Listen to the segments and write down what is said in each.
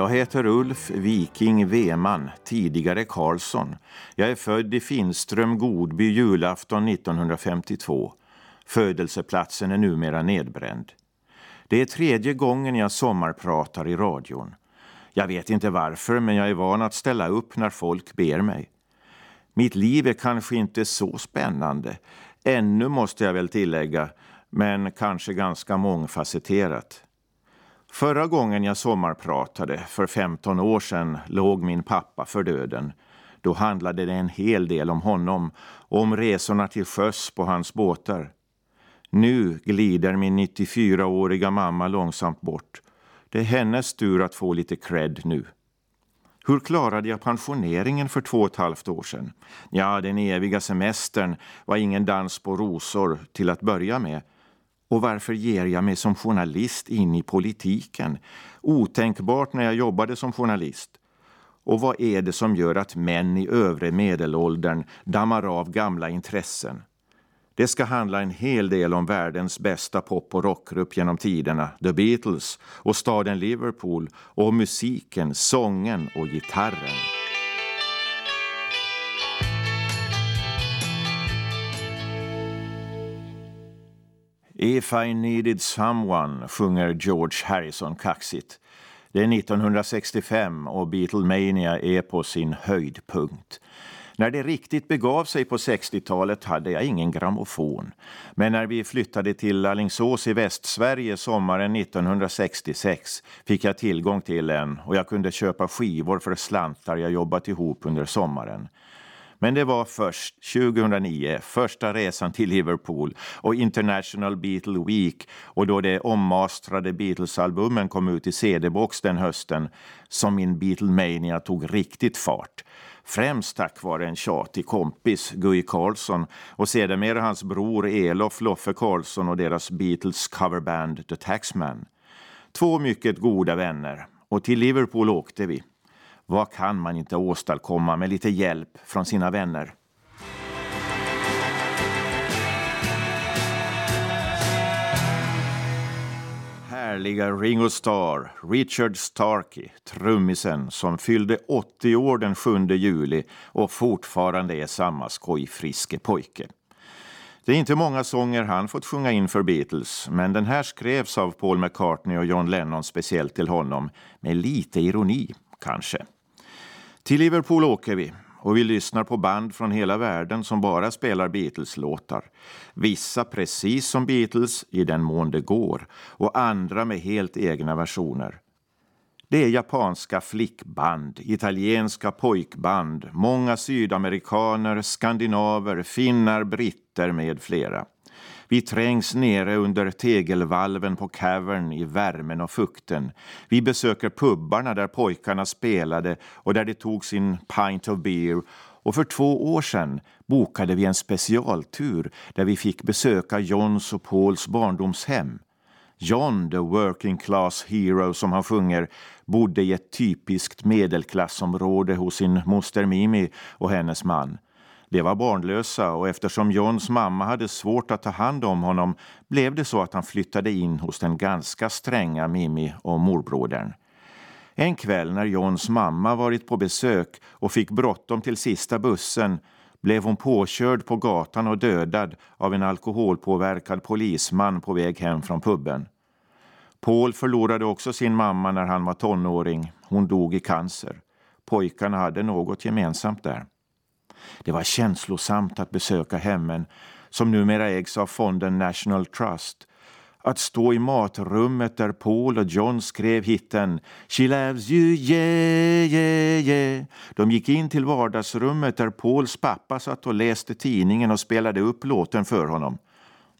Jag heter Ulf Viking Weman, tidigare Karlsson. Jag är född i Finström, Godby, julafton 1952. Födelseplatsen är numera nedbränd. Det är tredje gången jag sommarpratar i radion. Jag vet inte varför, men jag är van att ställa upp när folk ber mig. Mitt liv är kanske inte så spännande. Ännu måste jag väl tillägga, men kanske ganska mångfacetterat. Förra gången jag sommarpratade, för 15 år sedan, låg min pappa för döden. Då handlade det en hel del om honom och om resorna till sjöss på hans båtar. Nu glider min 94-åriga mamma långsamt bort. Det är hennes tur att få lite cred nu. Hur klarade jag pensioneringen för två och ett halvt år sedan? Ja, den eviga semestern var ingen dans på rosor till att börja med. Och varför ger jag mig som journalist in i politiken? Otänkbart när jag jobbade som journalist. Och vad är det som gör att män i övre medelåldern dammar av gamla intressen? Det ska handla en hel del om världens bästa pop och rockgrupp genom tiderna, The Beatles, och staden Liverpool, och om musiken, sången och gitarren. If I needed someone sjunger George Harrison kaxigt. Det är 1965 och Beatlemania är på sin höjdpunkt. När det riktigt begav sig på 60-talet hade jag ingen grammofon. Men när vi flyttade till Alingsås i Västsverige sommaren 1966 fick jag tillgång till en och jag kunde köpa skivor för slantar jag jobbat ihop under sommaren. Men det var först 2009, första resan till Liverpool och International Beatle Week och då de ommastrade Beatles-albumen kom ut i CD-box den hösten som min Beatlemania tog riktigt fart. Främst tack vare en tjatig kompis, Guy Carlson, och sedermera hans bror Elof Loffe Carlson och deras Beatles coverband The Taxman. Två mycket goda vänner, och till Liverpool åkte vi. Vad kan man inte åstadkomma med lite hjälp från sina vänner? härliga Ringo Starr, Richard Starkey, trummisen som fyllde 80 år den 7 juli och fortfarande är samma skojfriske pojke. Det är inte många sånger han fått sjunga in för Beatles, men den här skrevs av Paul McCartney och John Lennon speciellt till honom, med lite ironi, kanske. Till Liverpool åker vi och vi lyssnar på band från hela världen som bara spelar Beatles-låtar. Vissa precis som Beatles, i den mån det går, och andra med helt egna versioner. Det är japanska flickband, italienska pojkband, många sydamerikaner, skandinaver, finnar, britter med flera. Vi trängs nere under tegelvalven på Cavern i värmen och fukten. Vi besöker pubbarna där pojkarna spelade och där de tog sin pint of beer och för två år sedan bokade vi en specialtur där vi fick besöka Johns och Pauls barndomshem. John, the working class hero som han sjunger, bodde i ett typiskt medelklassområde hos sin moster Mimi och hennes man. De var barnlösa och eftersom Johns mamma hade svårt att ta hand om honom blev det så att han flyttade in hos den ganska stränga Mimi och morbrodern. En kväll när Johns mamma varit på besök och fick bråttom till sista bussen blev hon påkörd på gatan och dödad av en alkoholpåverkad polisman på väg hem från puben. Paul förlorade också sin mamma när han var tonåring. Hon dog i cancer. Pojkarna hade något gemensamt där. Det var känslosamt att besöka hemmen som numera ägs av fonden National Trust. Att stå i matrummet där Paul och John skrev hitten She loves you, yeah, yeah, yeah. De gick in till vardagsrummet där Pauls pappa satt och läste tidningen och spelade upp låten för honom.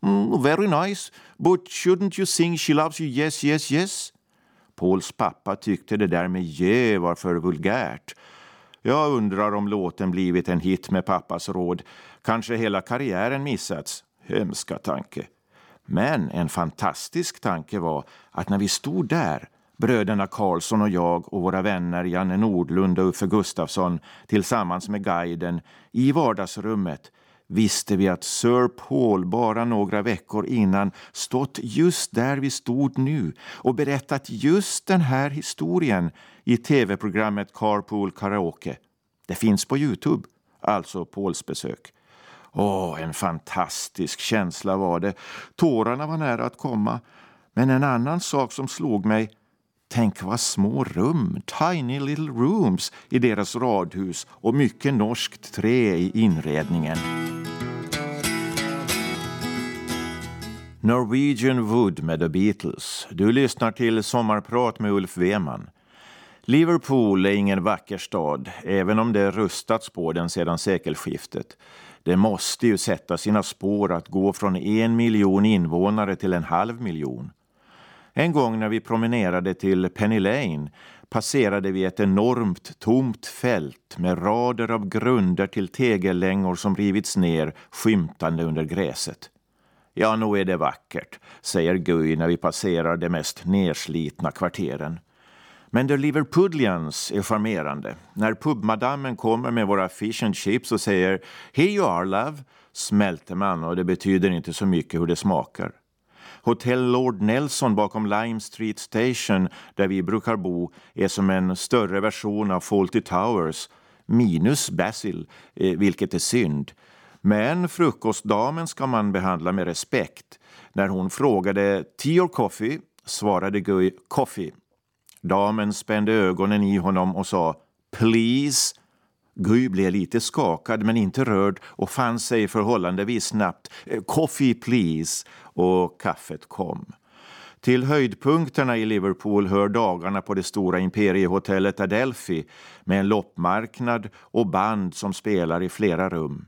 Mm, very nice, but shouldn't you sing She loves you, yes, yes, yes? Pauls pappa tyckte det där med yeah var för vulgärt jag undrar om låten blivit en hit med pappas råd. Kanske hela karriären missats. Hemska tanke. Men en fantastisk tanke var att när vi stod där, bröderna Karlsson och jag och våra vänner Janne Nordlund och Uffe Gustafsson tillsammans med guiden i vardagsrummet visste vi att Sir Paul bara några veckor innan stått just där vi stod nu och berättat just den här historien i tv-programmet Carpool Karaoke. Det finns på Youtube, alltså Pauls besök. Åh, en fantastisk känsla var det. Tårarna var nära att komma. Men en annan sak som slog mig Tänk vad små rum, tiny little rooms, i deras radhus och mycket norskt trä i inredningen. Norwegian Wood med The Beatles. Du lyssnar till Sommarprat med Ulf Weman. Liverpool är ingen vacker stad, även om det rustats på den sedan sekelskiftet. Det måste ju sätta sina spår att gå från en miljon invånare till en halv miljon. En gång när vi promenerade till Penny Lane passerade vi ett enormt tomt fält med rader av grunder till tegellängor som rivits ner skymtande under gräset. Ja, nog är det vackert, säger Guy när vi passerar de mest nerslitna kvarteren. Men The Liverpudlians är charmerande. När pubmadammen kommer med våra fish and chips och säger “Here you are, love” smälter man och det betyder inte så mycket hur det smakar. Hotell Lord Nelson bakom Lime Street Station, där vi brukar bo, är som en större version av Fawlty Towers, minus Basil, eh, vilket är synd. Men frukostdamen ska man behandla med respekt. När hon frågade tea or coffee svarade Guy coffee. Damen spände ögonen i honom och sa please. Guy blev lite skakad men inte rörd och fann sig förhållandevis snabbt. Eh, coffee please och kaffet kom. Till höjdpunkterna i Liverpool hör dagarna på det stora imperiehotellet Adelphi med en loppmarknad och band som spelar i flera rum.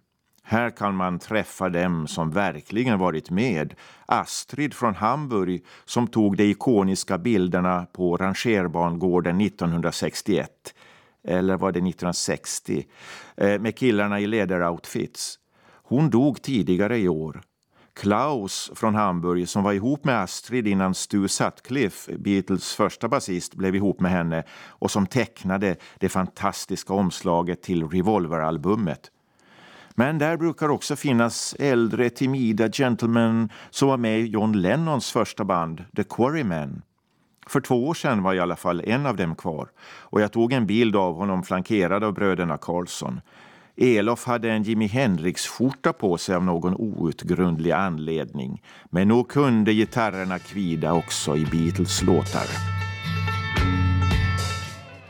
Här kan man träffa dem som verkligen varit med. Astrid från Hamburg som tog de ikoniska bilderna på rangerbangården 1961. Eller var det 1960? Eh, med killarna i läderoutfits. Hon dog tidigare i år. Klaus från Hamburg som var ihop med Astrid innan Stu Sutcliffe, Beatles första basist, blev ihop med henne och som tecknade det fantastiska omslaget till Revolver-albumet. Men där brukar också finnas äldre timida gentlemen som var med i John Lennons första band, The Quarrymen. För två år sedan var i alla fall en av dem kvar och jag tog en bild av honom flankerad av bröderna Carlson. Elof hade en Jimi Hendrix-skjorta på sig av någon outgrundlig anledning. Men nog kunde gitarrerna kvida också i Beatles låtar.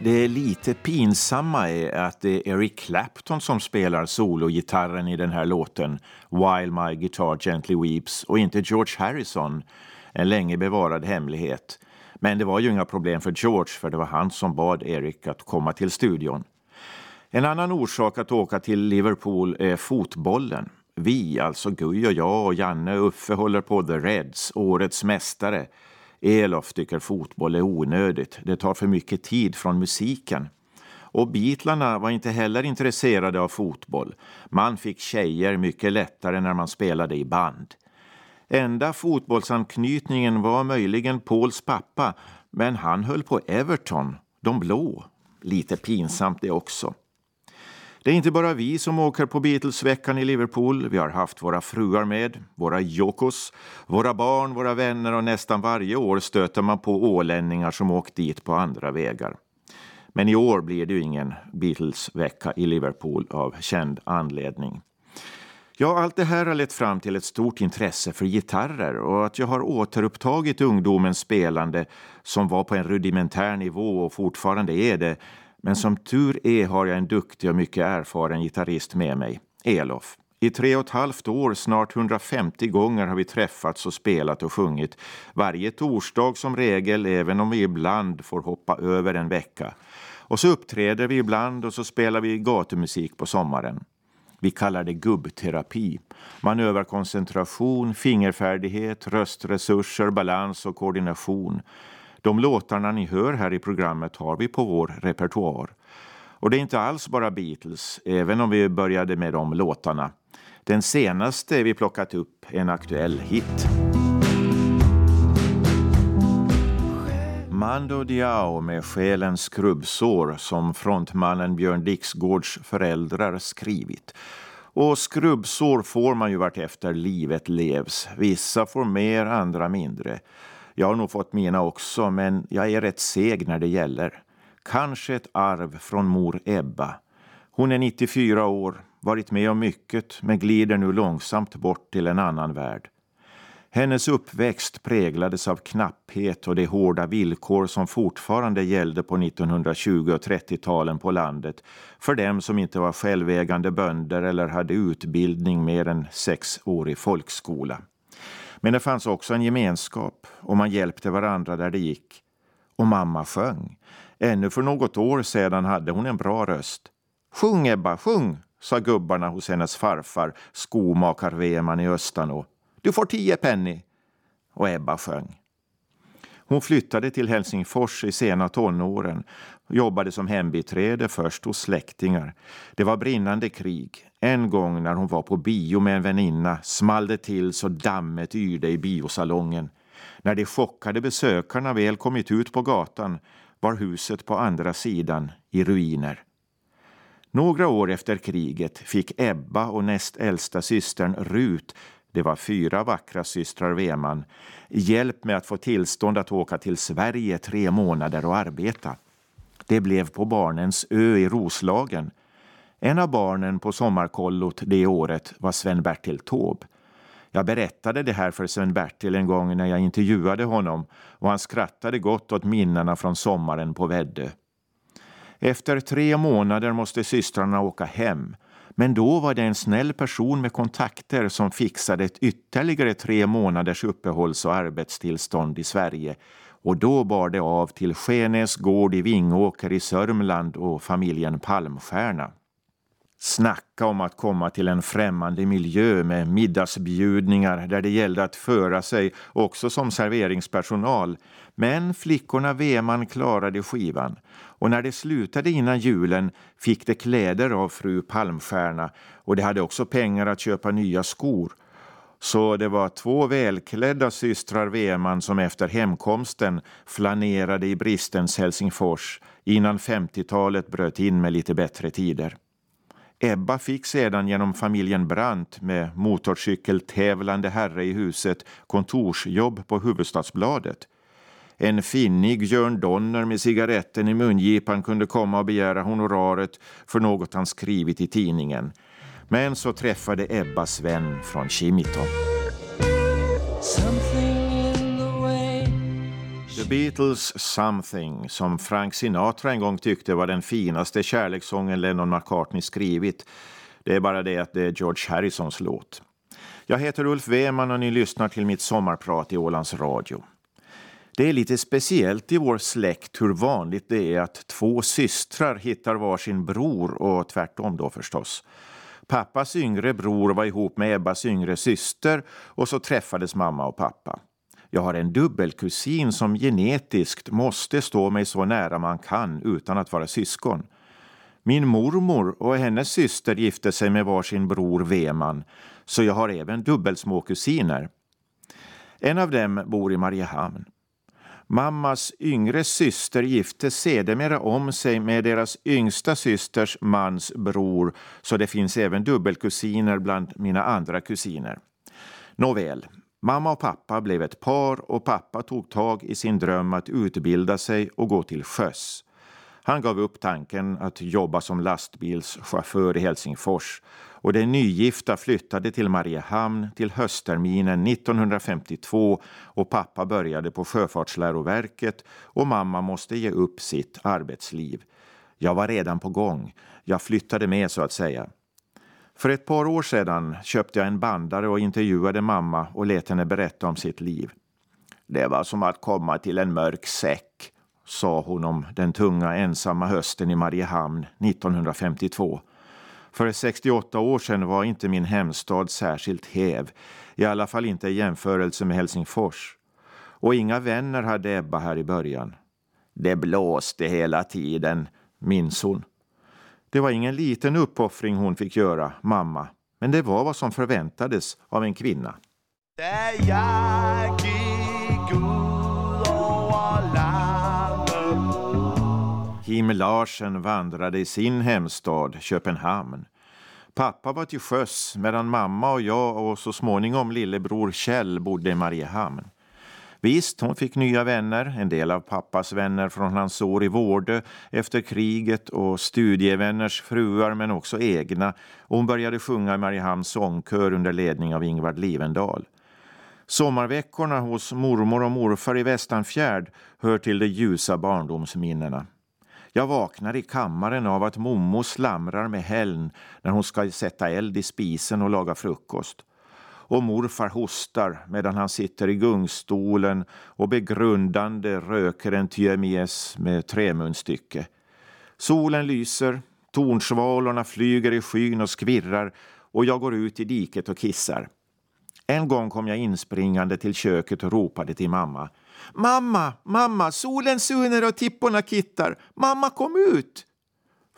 Det lite pinsamma är att det är Eric Clapton som spelar sologitarren i den här låten While My Guitar Gently Weeps och inte George Harrison, en länge bevarad hemlighet. Men det var ju inga problem för George för det var han som bad Eric att komma till studion. En annan orsak att åka till Liverpool är fotbollen. Vi, alltså Guy och jag och Janne och Uffe håller på The Reds, årets mästare. Elof tycker fotboll är onödigt. Det tar för mycket tid från musiken. Och Beatlarna var inte heller intresserade av fotboll. Man fick tjejer mycket lättare när man spelade i band. Enda fotbollsanknytningen var möjligen Pauls pappa, men han höll på Everton, de blå. Lite pinsamt det också. Det är inte bara vi som åker på Beatlesveckan i Liverpool. Vi har haft våra fruar med, våra jokos, våra barn, våra vänner och nästan varje år stöter man på ålänningar som åkt dit på andra vägar. Men i år blir det ju ingen Beatles-vecka i Liverpool av känd anledning. Ja, allt det här har lett fram till ett stort intresse för gitarrer och att jag har återupptagit ungdomens spelande som var på en rudimentär nivå och fortfarande är det men som tur är har jag en duktig och mycket erfaren gitarrist med mig, Elof. I tre och ett halvt år, snart 150 gånger, har vi träffats och spelat och sjungit. Varje torsdag som regel, även om vi ibland får hoppa över en vecka. Och så uppträder vi ibland och så spelar vi gatumusik på sommaren. Vi kallar det gubbterapi. Man övar koncentration, fingerfärdighet, röstresurser, balans och koordination. De låtarna ni hör här i programmet har vi på vår repertoar. Och det är inte alls bara Beatles, även om vi började med de låtarna. Den senaste vi plockat upp är en aktuell hit. Mando Diao med Själens skrubbsår som frontmannen Björn Dixgårds föräldrar skrivit. Och skrubbsår får man ju vartefter livet levs. Vissa får mer, andra mindre. Jag har nog fått mina också, men jag är rätt seg när det gäller. Kanske ett arv från mor Ebba. Hon är 94 år, varit med om mycket, men glider nu långsamt bort till en annan värld. Hennes uppväxt präglades av knapphet och de hårda villkor som fortfarande gällde på 1920 och 30-talen på landet för dem som inte var självägande bönder eller hade utbildning mer än sex år i folkskola. Men det fanns också en gemenskap och man hjälpte varandra där det gick. Och mamma sjöng. Ännu för något år sedan hade hon en bra röst. Sjung Ebba, sjung, sa gubbarna hos hennes farfar, skomakar-Veman. i Östanå. Du får tio penny. Och Ebba sjöng. Hon flyttade till Helsingfors i sena tonåren jobbade som hembiträde först hos släktingar. Det var brinnande krig. En gång när hon var på bio med en väninna small det till så dammet yrde i biosalongen. När de chockade besökarna väl kommit ut på gatan var huset på andra sidan i ruiner. Några år efter kriget fick Ebba och näst äldsta systern Rut det var fyra vackra systrar Veman, hjälp med att få tillstånd att åka till Sverige tre månader och arbeta. Det blev på Barnens ö i Roslagen. En av barnen på sommarkollot det året var Sven-Bertil Taube. Jag berättade det här för Sven-Bertil en gång när jag intervjuade honom och han skrattade gott åt minnena från sommaren på Väddö. Efter tre månader måste systrarna åka hem men då var det en snäll person med kontakter som fixade ett ytterligare tre månaders uppehålls och arbetstillstånd i Sverige och då bar det av till Skenäs gård i Vingåker i Sörmland och familjen Palmstierna. Snacka om att komma till en främmande miljö med middagsbjudningar där det gällde att föra sig också som serveringspersonal. Men flickorna Veman klarade skivan och när det slutade innan julen fick de kläder av fru Palmstierna och de hade också pengar att köpa nya skor. Så det var två välklädda systrar Weman som efter hemkomsten flanerade i bristens Helsingfors innan 50-talet bröt in med lite bättre tider. Ebba fick sedan genom familjen Brandt med motorcykeltävlande herre i huset kontorsjobb på Huvudstadsbladet. En finnig Jörn Donner med cigaretten i mungipan kunde komma och begära honoraret för något han skrivit i tidningen. Men så träffade Ebba Sven från Kimito. The Beatles Something, som Frank Sinatra en gång tyckte var den finaste kärlekssången Lennon McCartney skrivit. Det är bara det att det är George Harrisons låt. Jag heter Ulf Weman och ni lyssnar till mitt sommarprat i Ålands Radio. Det är lite speciellt i vår släkt hur vanligt det är att två systrar hittar varsin bror och tvärtom då förstås. Pappas yngre bror var ihop med Ebbas yngre syster och så träffades mamma och pappa. Jag har en dubbelkusin som genetiskt måste stå mig så nära man kan utan att vara syskon. Min mormor och hennes syster gifte sig med varsin bror Veman. så jag har även dubbelsmå kusiner. En av dem bor i Mariehamn. Mammas yngre syster gifte sedermera om sig med deras yngsta systers mans bror så det finns även dubbelkusiner bland mina andra kusiner. Nåväl, mamma och pappa blev ett par och pappa tog tag i sin dröm att utbilda sig och gå till sjöss. Han gav upp tanken att jobba som lastbilschaufför i Helsingfors och de nygifta flyttade till Mariehamn till höstterminen 1952 och pappa började på Sjöfartsläroverket och mamma måste ge upp sitt arbetsliv. Jag var redan på gång. Jag flyttade med så att säga. För ett par år sedan köpte jag en bandare och intervjuade mamma och lät henne berätta om sitt liv. Det var som att komma till en mörk säck, sa hon om den tunga ensamma hösten i Mariehamn 1952. För 68 år sedan var inte min hemstad särskilt häv, i alla fall inte i jämförelse med Helsingfors. Och inga vänner hade Ebba här i början. Det blåste hela tiden, minns hon. Det var ingen liten uppoffring hon fick göra, mamma, men det var vad som förväntades av en kvinna. Kim Larsen vandrade i sin hemstad Köpenhamn. Pappa var till sjöss medan mamma och jag och så småningom lillebror Kjell bodde i Mariehamn. Visst, hon fick nya vänner, en del av pappas vänner från hans år i Vårdö efter kriget och studievänners fruar men också egna och hon började sjunga i Mariehamns sångkör under ledning av Ingvard Livendal. Sommarveckorna hos mormor och morfar i Västanfjärd hör till de ljusa barndomsminnena. Jag vaknar i kammaren av att mommo slamrar med Heln när hon ska sätta eld i spisen och laga frukost. Och morfar hostar medan han sitter i gungstolen och begrundande röker en tjömies med trämunstycke. Solen lyser, tornsvalorna flyger i skyn och skvirrar och jag går ut i diket och kissar. En gång kom jag inspringande till köket och ropade till mamma. Mamma, mamma, solen suner och tipporna kittar. Mamma, kom ut!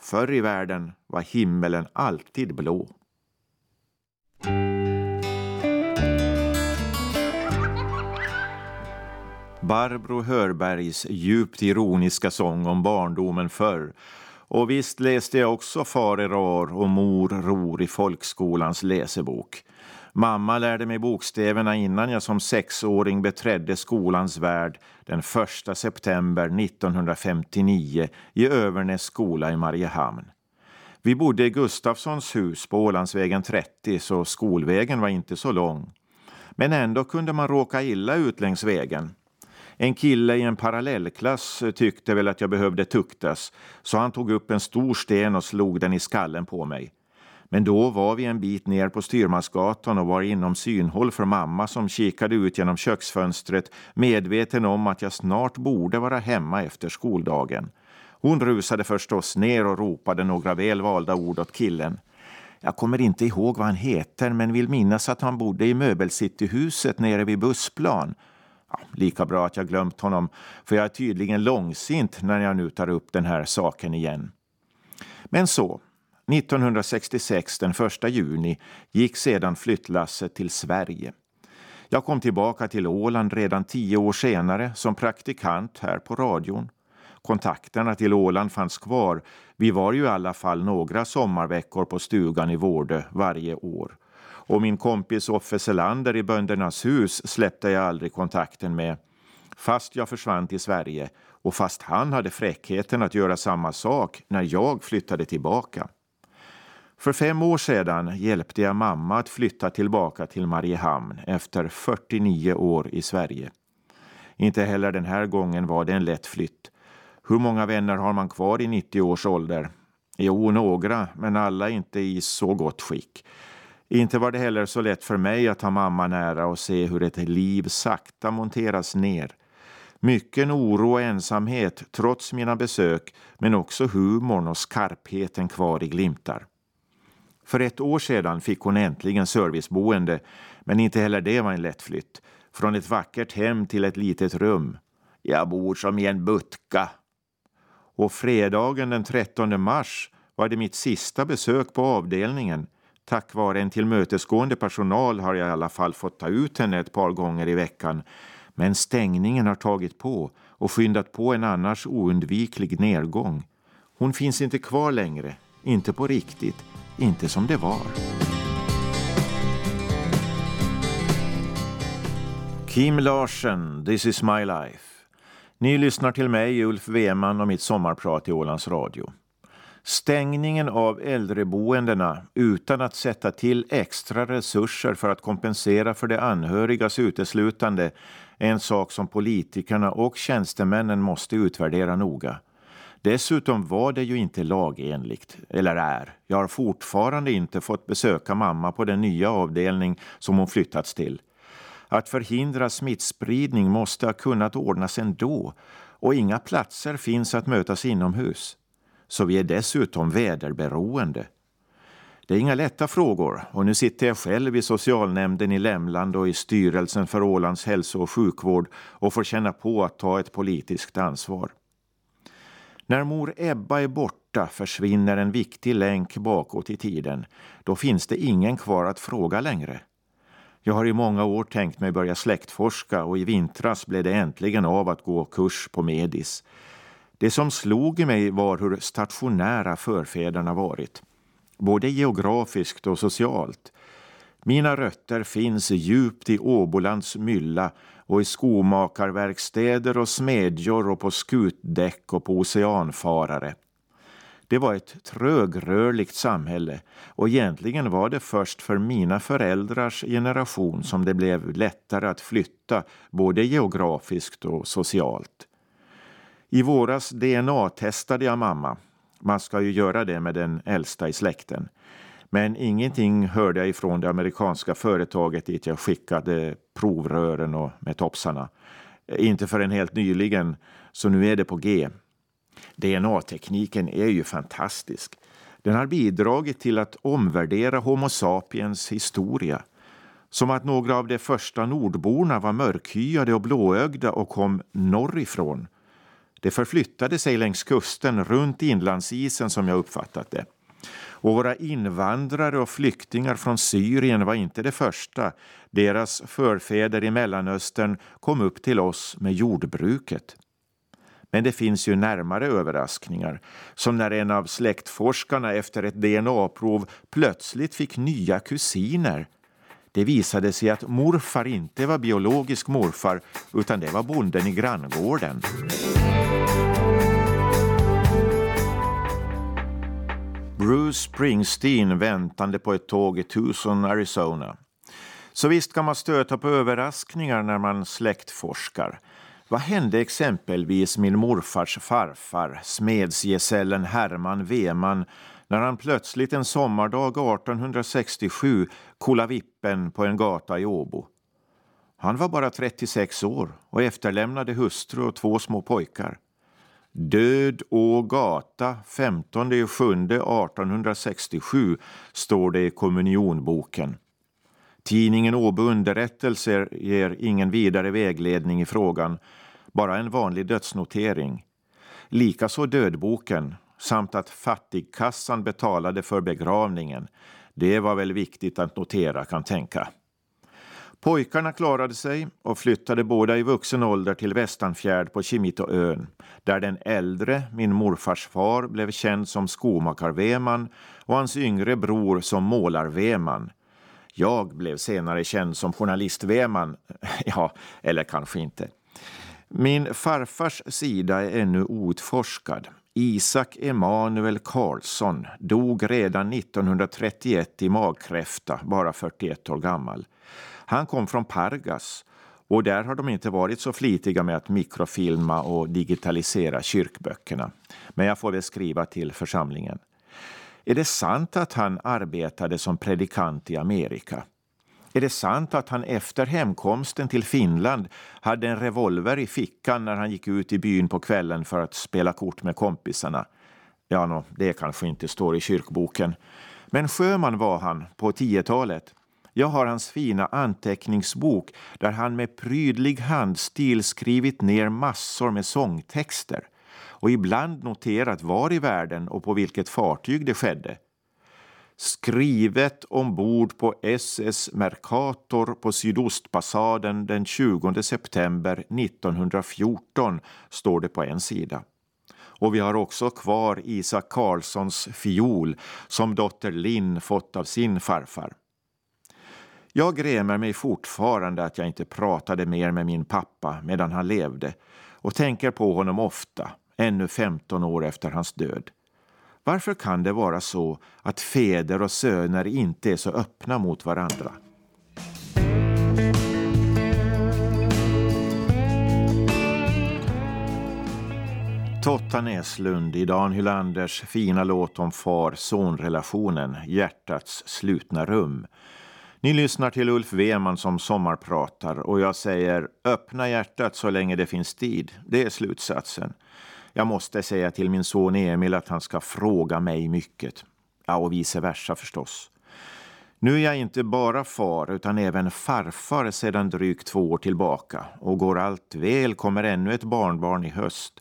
Förr i världen var himmelen alltid blå. Barbro Hörbergs djupt ironiska sång om barndomen förr. Och visst läste jag också Far rar och Mor ror i folkskolans läsebok. Mamma lärde mig bokstäverna innan jag som sexåring beträdde skolans värld den 1 september 1959 i Övernäs skola i Mariehamn. Vi bodde i Gustafssons hus på Ålandsvägen 30 så skolvägen var inte så lång. Men ändå kunde man råka illa ut längs vägen. En kille i en parallellklass eh, tyckte väl att jag behövde tuktas så han tog upp en stor sten och slog den i skallen på mig. Men då var vi en bit ner på Styrmansgatan och var inom synhåll för mamma som kikade ut genom köksfönstret medveten om att jag snart borde vara hemma efter skoldagen. Hon rusade förstås ner och ropade några väl valda ord åt killen. Jag kommer inte ihåg vad han heter men vill minnas att han bodde i Möbelcityhuset nere vid Bussplan. Ja, lika bra att jag glömt honom, för jag är tydligen långsint när jag nu tar upp den här saken igen. Men så, 1966, den 1 juni, gick sedan flyttlasset till Sverige. Jag kom tillbaka till Åland redan tio år senare som praktikant här på radion. Kontakterna till Åland fanns kvar. Vi var ju i alla fall några sommarveckor på stugan i Vårdö varje år. Och min kompis Offe Selander i Böndernas hus släppte jag aldrig kontakten med. Fast jag försvann till Sverige och fast han hade fräckheten att göra samma sak när jag flyttade tillbaka. För fem år sedan hjälpte jag mamma att flytta tillbaka till Mariehamn efter 49 år i Sverige. Inte heller den här gången var det en lätt flytt. Hur många vänner har man kvar i 90 års ålder? Jo, några, men alla inte i så gott skick. Inte var det heller så lätt för mig att ha mamma nära och se hur ett liv sakta monteras ner. Mycken oro och ensamhet trots mina besök, men också humorn och skarpheten kvar i glimtar. För ett år sedan fick hon äntligen serviceboende, men inte heller det var en lätt flytt. Från ett vackert hem till ett litet rum. Jag bor som i en butka. Och fredagen den 13 mars var det mitt sista besök på avdelningen. Tack vare en tillmötesgående personal har jag i alla fall fått ta ut henne ett par gånger i veckan. Men stängningen har tagit på och skyndat på en annars oundviklig nedgång. Hon finns inte kvar längre, inte på riktigt inte som det var. Kim Larsen, This is my life. Ni lyssnar till mig, Ulf Weman och mitt sommarprat i Ålands Radio. Stängningen av äldreboendena utan att sätta till extra resurser för att kompensera för de anhörigas uteslutande är en sak som politikerna och tjänstemännen måste utvärdera noga. Dessutom var det ju inte lagenligt, eller är. Jag har fortfarande inte fått besöka mamma på den nya avdelning som hon flyttats till. Att förhindra smittspridning måste ha kunnat ordnas ändå och inga platser finns att mötas inomhus. Så vi är dessutom väderberoende. Det är inga lätta frågor och nu sitter jag själv i socialnämnden i Lämland och i styrelsen för Ålands hälso och sjukvård och får känna på att ta ett politiskt ansvar. När mor Ebba är borta försvinner en viktig länk bakåt i tiden. Då finns det ingen kvar att fråga längre. Jag har i många år tänkt mig börja släktforska och i vintras blev det äntligen av att gå kurs på Medis. Det som slog mig var hur stationära förfäderna varit. både geografiskt och socialt. Mina rötter finns djupt i Åbolands mylla och i skomakarverkstäder och smedjor och på skutdäck och på oceanfarare. Det var ett trögrörligt samhälle och egentligen var det först för mina föräldrars generation som det blev lättare att flytta både geografiskt och socialt. I våras DNA-testade jag mamma. Man ska ju göra det med den äldsta i släkten. Men ingenting hörde jag ifrån det amerikanska företaget dit jag skickade provrören och med topsarna. Inte förrän helt nyligen, så nu är det på G. DNA-tekniken är ju fantastisk. Den har bidragit till att omvärdera Homo sapiens historia. Som att några av de första nordborna var mörkhyade och blåögda och kom norrifrån. Det förflyttade sig längs kusten runt inlandsisen som jag uppfattat det. Och våra invandrare och flyktingar från Syrien var inte det första. Deras förfäder i Mellanöstern kom upp till oss med jordbruket. Men det finns ju närmare överraskningar, som när en av släktforskarna efter ett DNA-prov plötsligt fick nya kusiner. Det visade sig att morfar inte var biologisk morfar, utan det var bonden i granngården. Bruce Springsteen väntande på ett tåg i Tucson, Arizona. Så visst kan man stöta på överraskningar när man släktforskar. Vad hände exempelvis min morfars farfar, smedsgesällen Herman Weman, när han plötsligt en sommardag 1867 kollade vippen på en gata i Åbo? Han var bara 36 år och efterlämnade hustru och två små pojkar. Död å gata 15 7 1867 står det i kommunionboken. Tidningen Åbo Underrättelser ger ingen vidare vägledning i frågan, bara en vanlig dödsnotering. Likaså dödboken samt att fattigkassan betalade för begravningen. Det var väl viktigt att notera kan tänka. Pojkarna klarade sig och flyttade båda i vuxen ålder till Västanfjärd på Kimitoön, där den äldre, min morfars far, blev känd som skomakarveman och hans yngre bror som målarveman. Jag blev senare känd som journalistveman, ja, eller kanske inte. Min farfars sida är ännu outforskad. Isak Emanuel Karlsson dog redan 1931 i magkräfta, bara 41 år gammal. Han kom från Pargas och där har de inte varit så flitiga med att mikrofilma och digitalisera kyrkböckerna. Men jag får väl skriva till församlingen. Är det sant att han arbetade som predikant i Amerika? Är det sant att han efter hemkomsten till Finland hade en revolver i fickan när han gick ut i byn på kvällen för att spela kort med kompisarna? Ja, no, det kanske inte står i kyrkboken. Men sjöman var han på 10-talet jag har hans fina anteckningsbok där han med prydlig handstil skrivit ner massor med sångtexter och ibland noterat var i världen och på vilket fartyg det skedde. Skrivet ombord på SS Mercator på Sydostpassaden den 20 september 1914 står det på en sida. Och vi har också kvar Isak Karlssons fiol som dotter Linn fått av sin farfar. Jag grämer mig fortfarande att jag inte pratade mer med min pappa medan han levde och tänker på honom ofta, ännu 15 år efter hans död. Varför kan det vara så att fäder och söner inte är så öppna mot varandra? Totta Näslund i Dan Hylanders fina låt om far-son-relationen Hjärtats slutna rum ni lyssnar till Ulf Weman som sommarpratar och jag säger öppna hjärtat så länge det finns tid. Det är slutsatsen. Jag måste säga till min son Emil att han ska fråga mig mycket. Ja, och vice versa förstås. Nu är jag inte bara far utan även farfar sedan drygt två år tillbaka och går allt väl kommer ännu ett barnbarn i höst.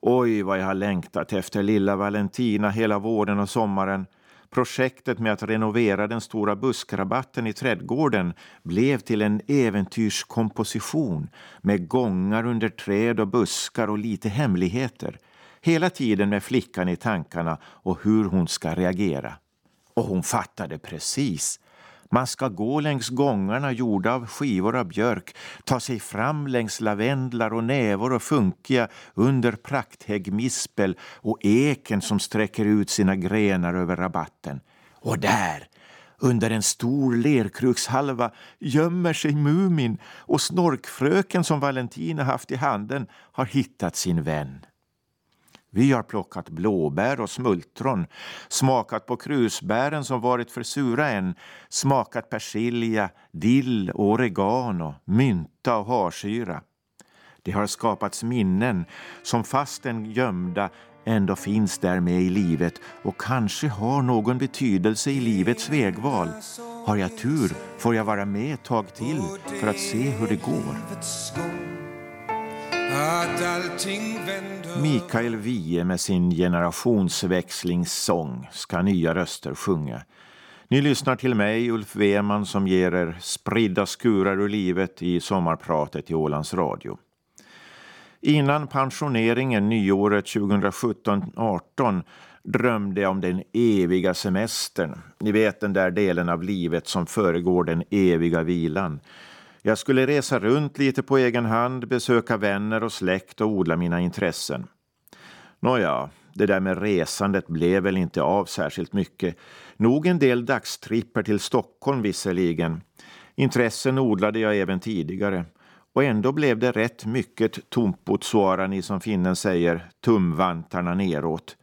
Oj, vad jag har längtat efter lilla Valentina hela våren och sommaren. Projektet med att renovera den stora buskrabatten i trädgården blev till en äventyrskomposition med gångar under träd och buskar och lite hemligheter. Hela tiden med flickan i tankarna och hur hon ska reagera. Och hon fattade precis. Man ska gå längs gångarna gjorda av skivor av björk, ta sig fram längs lavendlar och nävor och funkiga under prakthäggmispel och eken som sträcker ut sina grenar över rabatten. Och där, under en stor lerkrukshalva gömmer sig Mumin och snorkfröken som Valentina haft i handen har hittat sin vän. Vi har plockat blåbär och smultron, smakat på krusbären som varit för sura än, smakat persilja, dill och oregano, mynta och harsyra. Det har skapats minnen som fastän gömda ändå finns där med i livet och kanske har någon betydelse i livets vägval. Har jag tur får jag vara med ett tag till för att se hur det går. Mikael Wiehe med sin generationsväxlingssång ska nya röster sjunga. Ni lyssnar till mig, Ulf Weman, som ger er spridda skurar ur livet i sommarpratet i Ålands Radio. Innan pensioneringen nyåret 2017-18 drömde jag om den eviga semestern. Ni vet den där delen av livet som föregår den eviga vilan. Jag skulle resa runt lite på egen hand, besöka vänner och släkt och odla mina intressen. Nåja, det där med resandet blev väl inte av särskilt mycket. Nog en del dagstripper till Stockholm visserligen. Intressen odlade jag även tidigare. Och ändå blev det rätt mycket tumpotsuarani som finnen säger, tumvantarna neråt.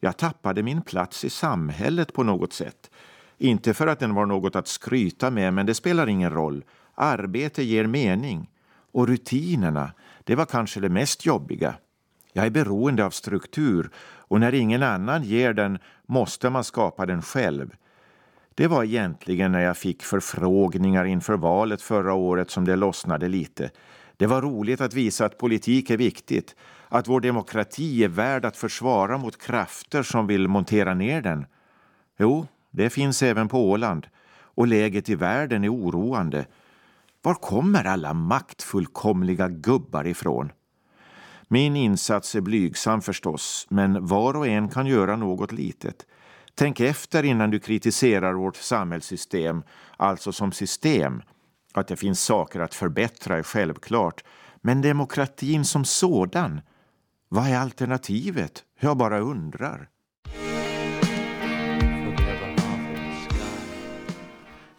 Jag tappade min plats i samhället på något sätt. Inte för att den var något att skryta med, men det spelar ingen roll. Arbete ger mening. Och rutinerna, det var kanske det mest jobbiga. Jag är beroende av struktur och när ingen annan ger den måste man skapa den själv. Det var egentligen när jag fick förfrågningar inför valet förra året som det lossnade lite. Det var roligt att visa att politik är viktigt, att vår demokrati är värd att försvara mot krafter som vill montera ner den. Jo, det finns även på Åland. Och läget i världen är oroande. Var kommer alla maktfullkomliga gubbar ifrån? Min insats är blygsam förstås, men var och en kan göra något litet. Tänk efter innan du kritiserar vårt samhällssystem, alltså som system. Att det finns saker att förbättra är självklart, men demokratin som sådan, vad är alternativet? Jag bara undrar.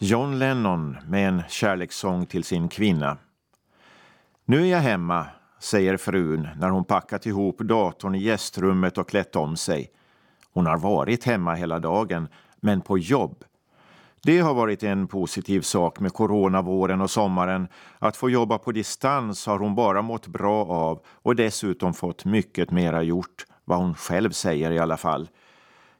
John Lennon med en kärlekssång till sin kvinna. Nu är jag hemma, säger frun när hon packat ihop datorn i gästrummet och klätt om sig. Hon har varit hemma hela dagen, men på jobb. Det har varit en positiv sak med coronavåren och sommaren. Att få jobba på distans har hon bara mått bra av och dessutom fått mycket mera gjort, vad hon själv säger i alla fall.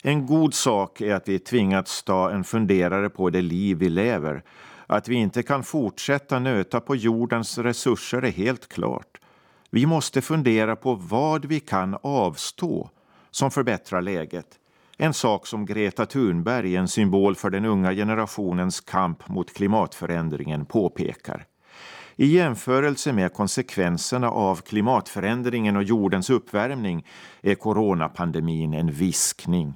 En god sak är att vi tvingats ta en funderare på det liv vi lever. Att vi inte kan fortsätta nöta på jordens resurser är helt klart. Vi måste fundera på vad vi kan avstå som förbättrar läget. En sak som Greta Thunberg, en symbol för den unga generationens kamp mot klimatförändringen, påpekar. I jämförelse med konsekvenserna av klimatförändringen och jordens uppvärmning är coronapandemin en viskning.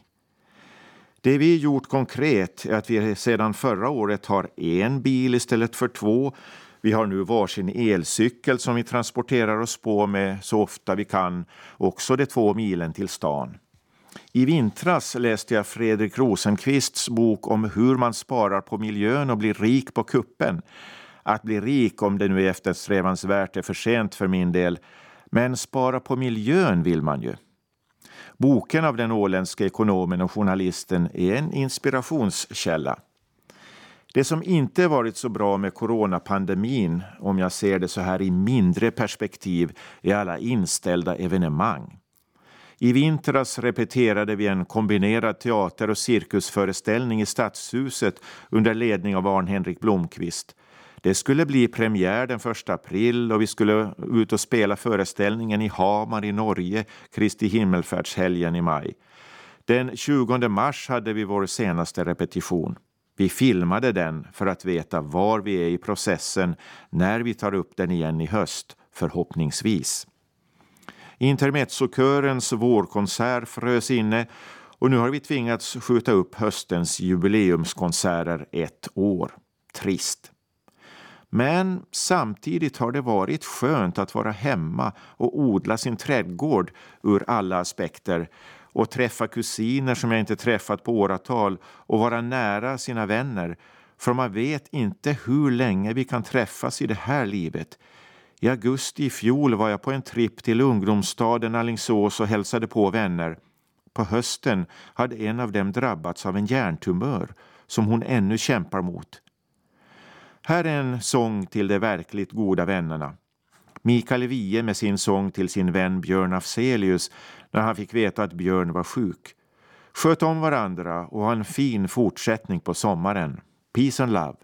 Det vi gjort konkret är att vi sedan förra året har en bil istället för två. Vi har nu varsin elcykel som vi transporterar oss på med så ofta vi kan, också de två milen till stan. I vintras läste jag Fredrik Rosenqvists bok om hur man sparar på miljön och blir rik på kuppen. Att bli rik, om det nu är eftersträvansvärt, är för sent för min del. Men spara på miljön vill man ju. Boken av den åländske ekonomen och journalisten är en inspirationskälla. Det som inte varit så bra med coronapandemin, om jag ser det så här i mindre perspektiv, är alla inställda evenemang. I vintras repeterade vi en kombinerad teater och cirkusföreställning i Stadshuset under ledning av Arn-Henrik Blomqvist. Det skulle bli premiär den 1 april och vi skulle ut och spela föreställningen i Hamar i Norge, Kristi himmelfärdshelgen i maj. Den 20 mars hade vi vår senaste repetition. Vi filmade den för att veta var vi är i processen när vi tar upp den igen i höst, förhoppningsvis. Intermezzokörens vårkonsert frös inne Och nu har vi tvingats skjuta upp höstens jubileumskonserter ett år. Trist. Men samtidigt har det varit skönt att vara hemma och odla sin trädgård ur alla aspekter och träffa kusiner som jag inte träffat på åratal och vara nära sina vänner. För man vet inte hur länge vi kan träffas i det här livet. I augusti i fjol var jag på en tripp till ungdomsstaden Alingsås och hälsade på vänner. På hösten hade en av dem drabbats av en hjärntumör som hon ännu kämpar mot. Här är en sång till de verkligt goda vännerna. Mikael Wiehe med sin sång till sin vän Björn Afzelius när han fick veta att Björn var sjuk. Sköt om varandra och ha en fin fortsättning på sommaren. Peace and love.